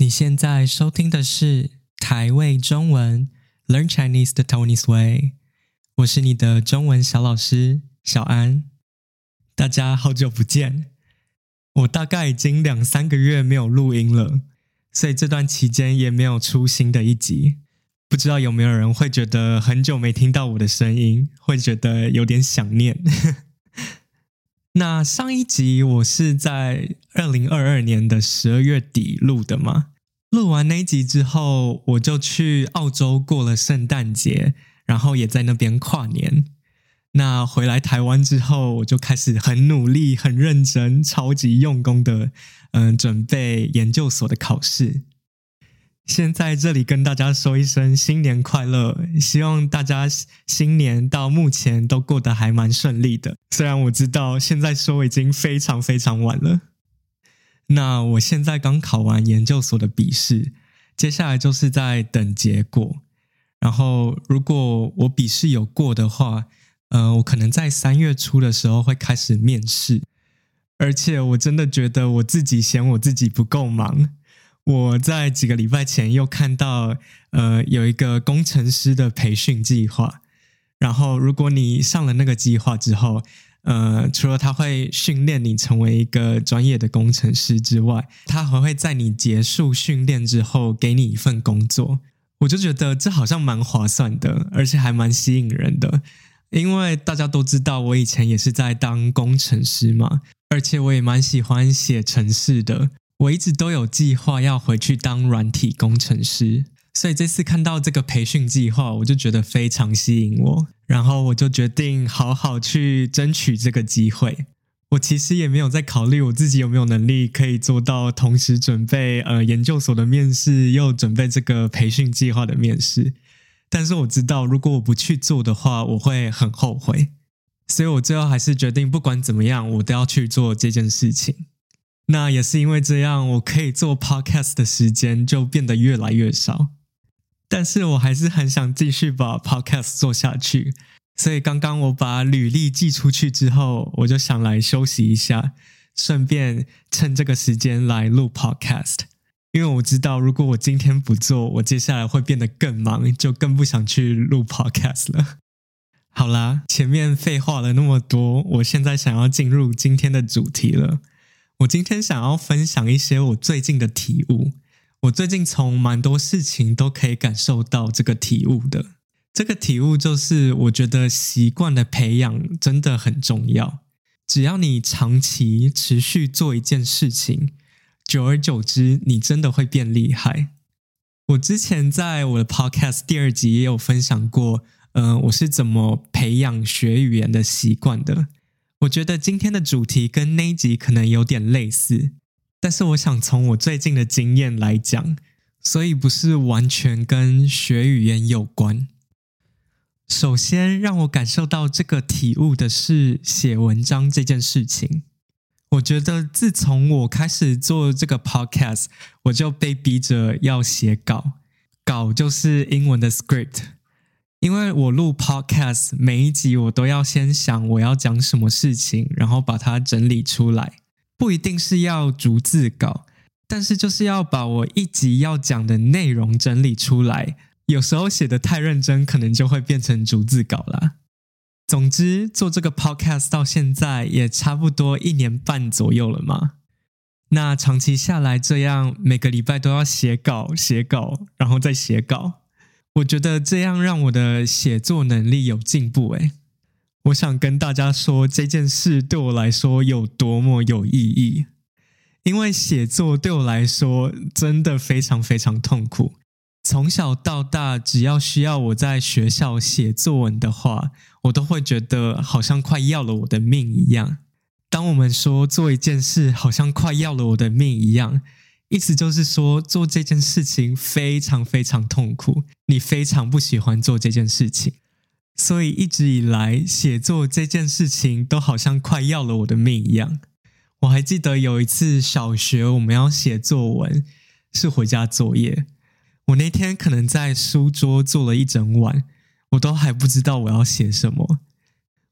你现在收听的是台味中文 Learn Chinese the Tony's Way，我是你的中文小老师小安。大家好久不见，我大概已经两三个月没有录音了，所以这段期间也没有出新的一集。不知道有没有人会觉得很久没听到我的声音，会觉得有点想念。那上一集我是在二零二二年的十二月底录的嘛？录完那一集之后，我就去澳洲过了圣诞节，然后也在那边跨年。那回来台湾之后，我就开始很努力、很认真、超级用功的，嗯，准备研究所的考试。先在这里跟大家说一声新年快乐，希望大家新年到目前都过得还蛮顺利的。虽然我知道现在说已经非常非常晚了。那我现在刚考完研究所的笔试，接下来就是在等结果。然后如果我笔试有过的话，呃，我可能在三月初的时候会开始面试。而且我真的觉得我自己嫌我自己不够忙。我在几个礼拜前又看到，呃，有一个工程师的培训计划。然后，如果你上了那个计划之后，呃，除了他会训练你成为一个专业的工程师之外，他还会在你结束训练之后给你一份工作。我就觉得这好像蛮划算的，而且还蛮吸引人的。因为大家都知道，我以前也是在当工程师嘛，而且我也蛮喜欢写程式的。我一直都有计划要回去当软体工程师，所以这次看到这个培训计划，我就觉得非常吸引我，然后我就决定好好去争取这个机会。我其实也没有在考虑我自己有没有能力可以做到同时准备呃研究所的面试，又准备这个培训计划的面试。但是我知道，如果我不去做的话，我会很后悔。所以我最后还是决定，不管怎么样，我都要去做这件事情。那也是因为这样，我可以做 podcast 的时间就变得越来越少。但是我还是很想继续把 podcast 做下去，所以刚刚我把履历寄出去之后，我就想来休息一下，顺便趁这个时间来录 podcast。因为我知道，如果我今天不做，我接下来会变得更忙，就更不想去录 podcast 了。好啦，前面废话了那么多，我现在想要进入今天的主题了。我今天想要分享一些我最近的体悟。我最近从蛮多事情都可以感受到这个体悟的。这个体悟就是，我觉得习惯的培养真的很重要。只要你长期持续做一件事情，久而久之，你真的会变厉害。我之前在我的 Podcast 第二集也有分享过，嗯、呃，我是怎么培养学语言的习惯的。我觉得今天的主题跟那一集可能有点类似，但是我想从我最近的经验来讲，所以不是完全跟学语言有关。首先让我感受到这个体悟的是写文章这件事情。我觉得自从我开始做这个 podcast，我就被逼着要写稿，稿就是英文的 script。因为我录 podcast，每一集我都要先想我要讲什么事情，然后把它整理出来。不一定是要逐字稿，但是就是要把我一集要讲的内容整理出来。有时候写得太认真，可能就会变成逐字稿啦。总之，做这个 podcast 到现在也差不多一年半左右了嘛。那长期下来这样，每个礼拜都要写稿、写稿，然后再写稿。我觉得这样让我的写作能力有进步诶。我想跟大家说这件事对我来说有多么有意义，因为写作对我来说真的非常非常痛苦。从小到大，只要需要我在学校写作文的话，我都会觉得好像快要了我的命一样。当我们说做一件事好像快要了我的命一样。意思就是说，做这件事情非常非常痛苦，你非常不喜欢做这件事情，所以一直以来写作这件事情都好像快要了我的命一样。我还记得有一次小学我们要写作文，是回家作业，我那天可能在书桌坐了一整晚，我都还不知道我要写什么。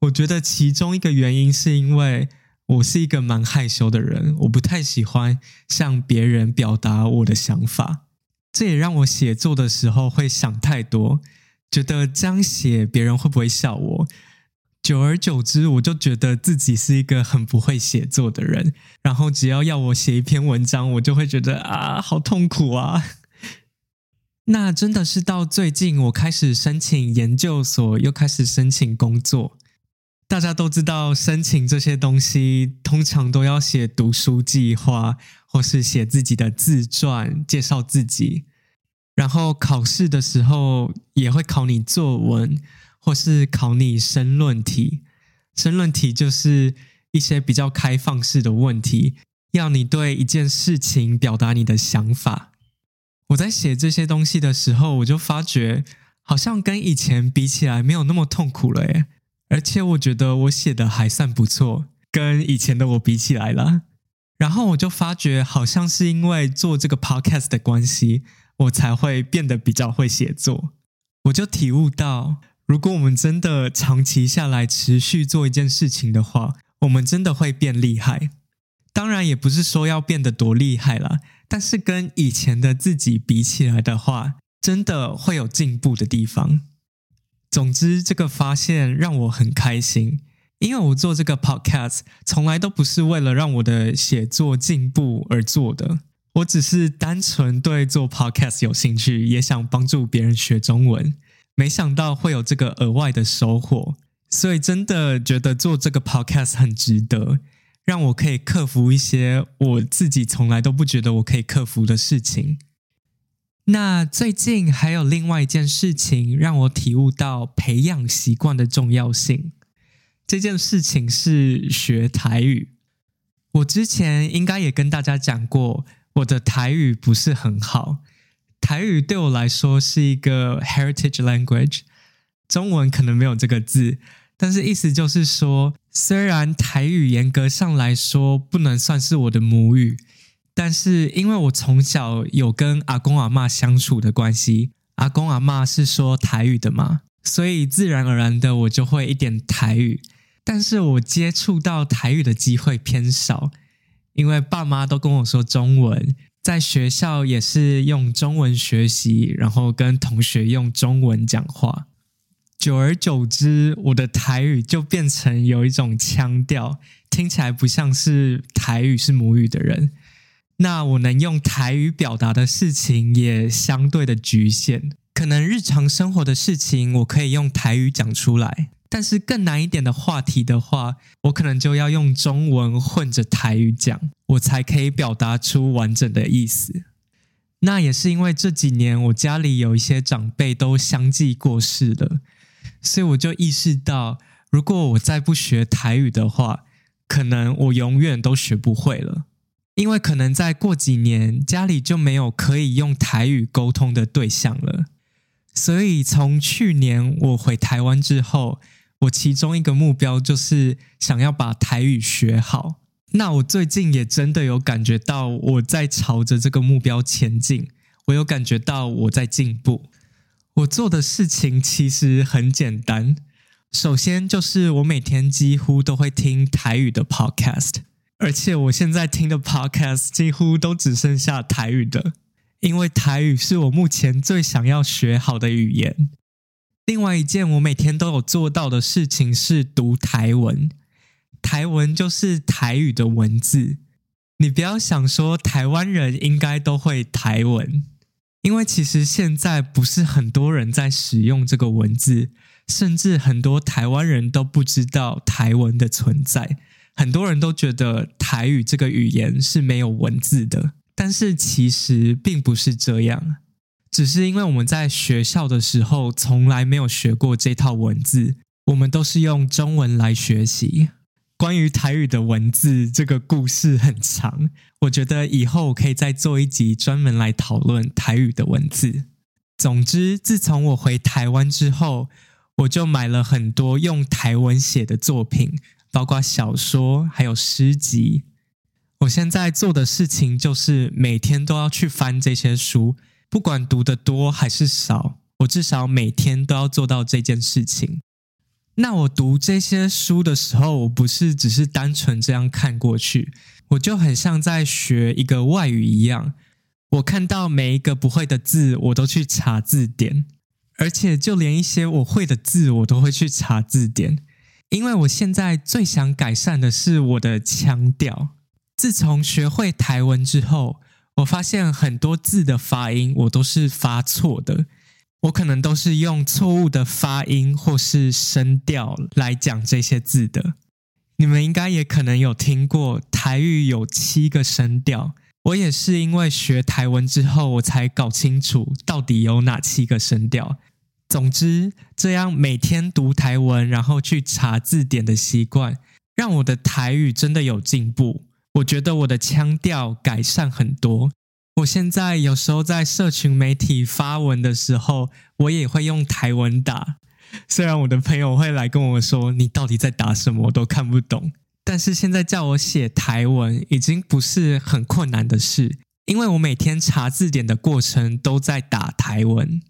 我觉得其中一个原因是因为。我是一个蛮害羞的人，我不太喜欢向别人表达我的想法。这也让我写作的时候会想太多，觉得这样写别人会不会笑我？久而久之，我就觉得自己是一个很不会写作的人。然后只要要我写一篇文章，我就会觉得啊，好痛苦啊。那真的是到最近，我开始申请研究所，又开始申请工作。大家都知道，申请这些东西通常都要写读书计划，或是写自己的自传，介绍自己。然后考试的时候也会考你作文，或是考你申论题。申论题就是一些比较开放式的问题，要你对一件事情表达你的想法。我在写这些东西的时候，我就发觉，好像跟以前比起来，没有那么痛苦了耶。而且我觉得我写的还算不错，跟以前的我比起来了。然后我就发觉，好像是因为做这个 podcast 的关系，我才会变得比较会写作。我就体悟到，如果我们真的长期下来持续做一件事情的话，我们真的会变厉害。当然，也不是说要变得多厉害啦，但是跟以前的自己比起来的话，真的会有进步的地方。总之，这个发现让我很开心，因为我做这个 podcast 从来都不是为了让我的写作进步而做的，我只是单纯对做 podcast 有兴趣，也想帮助别人学中文。没想到会有这个额外的收获，所以真的觉得做这个 podcast 很值得，让我可以克服一些我自己从来都不觉得我可以克服的事情。那最近还有另外一件事情让我体悟到培养习惯的重要性。这件事情是学台语。我之前应该也跟大家讲过，我的台语不是很好。台语对我来说是一个 heritage language，中文可能没有这个字，但是意思就是说，虽然台语严格上来说不能算是我的母语。但是因为我从小有跟阿公阿嬷相处的关系，阿公阿嬷是说台语的嘛，所以自然而然的我就会一点台语。但是我接触到台语的机会偏少，因为爸妈都跟我说中文，在学校也是用中文学习，然后跟同学用中文讲话。久而久之，我的台语就变成有一种腔调，听起来不像是台语是母语的人。那我能用台语表达的事情也相对的局限，可能日常生活的事情我可以用台语讲出来，但是更难一点的话题的话，我可能就要用中文混着台语讲，我才可以表达出完整的意思。那也是因为这几年我家里有一些长辈都相继过世了，所以我就意识到，如果我再不学台语的话，可能我永远都学不会了。因为可能再过几年，家里就没有可以用台语沟通的对象了，所以从去年我回台湾之后，我其中一个目标就是想要把台语学好。那我最近也真的有感觉到我在朝着这个目标前进，我有感觉到我在进步。我做的事情其实很简单，首先就是我每天几乎都会听台语的 podcast。而且我现在听的 podcast 几乎都只剩下台语的，因为台语是我目前最想要学好的语言。另外一件我每天都有做到的事情是读台文，台文就是台语的文字。你不要想说台湾人应该都会台文，因为其实现在不是很多人在使用这个文字，甚至很多台湾人都不知道台文的存在。很多人都觉得台语这个语言是没有文字的，但是其实并不是这样，只是因为我们在学校的时候从来没有学过这套文字，我们都是用中文来学习。关于台语的文字，这个故事很长，我觉得以后可以再做一集专门来讨论台语的文字。总之，自从我回台湾之后，我就买了很多用台文写的作品。包括小说，还有诗集。我现在做的事情就是每天都要去翻这些书，不管读得多还是少，我至少每天都要做到这件事情。那我读这些书的时候，我不是只是单纯这样看过去，我就很像在学一个外语一样。我看到每一个不会的字，我都去查字典，而且就连一些我会的字，我都会去查字典。因为我现在最想改善的是我的腔调。自从学会台文之后，我发现很多字的发音我都是发错的。我可能都是用错误的发音或是声调来讲这些字的。你们应该也可能有听过台语有七个声调，我也是因为学台文之后，我才搞清楚到底有哪七个声调。总之，这样每天读台文，然后去查字典的习惯，让我的台语真的有进步。我觉得我的腔调改善很多。我现在有时候在社群媒体发文的时候，我也会用台文打。虽然我的朋友会来跟我说：“你到底在打什么？我都看不懂。”但是现在叫我写台文已经不是很困难的事，因为我每天查字典的过程都在打台文。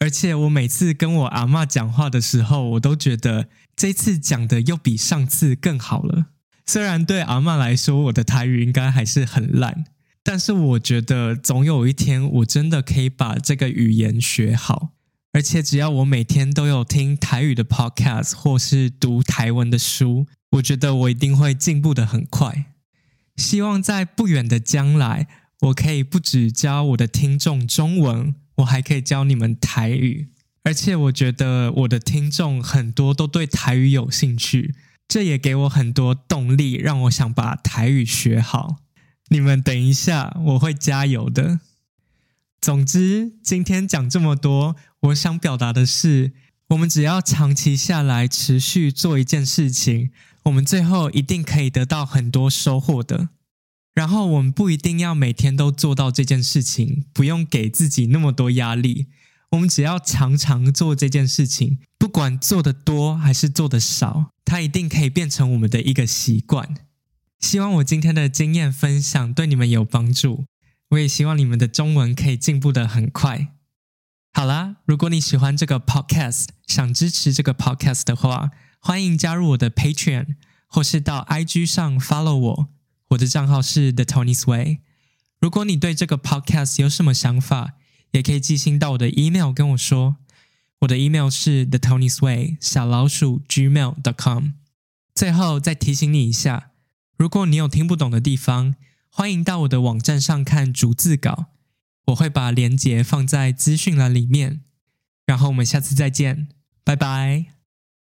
而且我每次跟我阿嬷讲话的时候，我都觉得这次讲的又比上次更好了。虽然对阿嬷来说，我的台语应该还是很烂。但是我觉得总有一天我真的可以把这个语言学好，而且只要我每天都有听台语的 podcast 或是读台文的书，我觉得我一定会进步的很快。希望在不远的将来，我可以不只教我的听众中文，我还可以教你们台语。而且我觉得我的听众很多都对台语有兴趣，这也给我很多动力，让我想把台语学好。你们等一下，我会加油的。总之，今天讲这么多，我想表达的是，我们只要长期下来，持续做一件事情，我们最后一定可以得到很多收获的。然后，我们不一定要每天都做到这件事情，不用给自己那么多压力。我们只要常常做这件事情，不管做得多还是做得少，它一定可以变成我们的一个习惯。希望我今天的经验分享对你们有帮助，我也希望你们的中文可以进步得很快。好啦，如果你喜欢这个 podcast，想支持这个 podcast 的话，欢迎加入我的 Patreon，或是到 IG 上 follow 我，我的账号是 The Tony's Way。如果你对这个 podcast 有什么想法，也可以寄信到我的 email 跟我说，我的 email 是 The Tony's Way 小老鼠 gmail.com。最后再提醒你一下。如果你有听不懂的地方，欢迎到我的网站上看逐字稿，我会把连结放在资讯栏里面。然后我们下次再见，拜拜。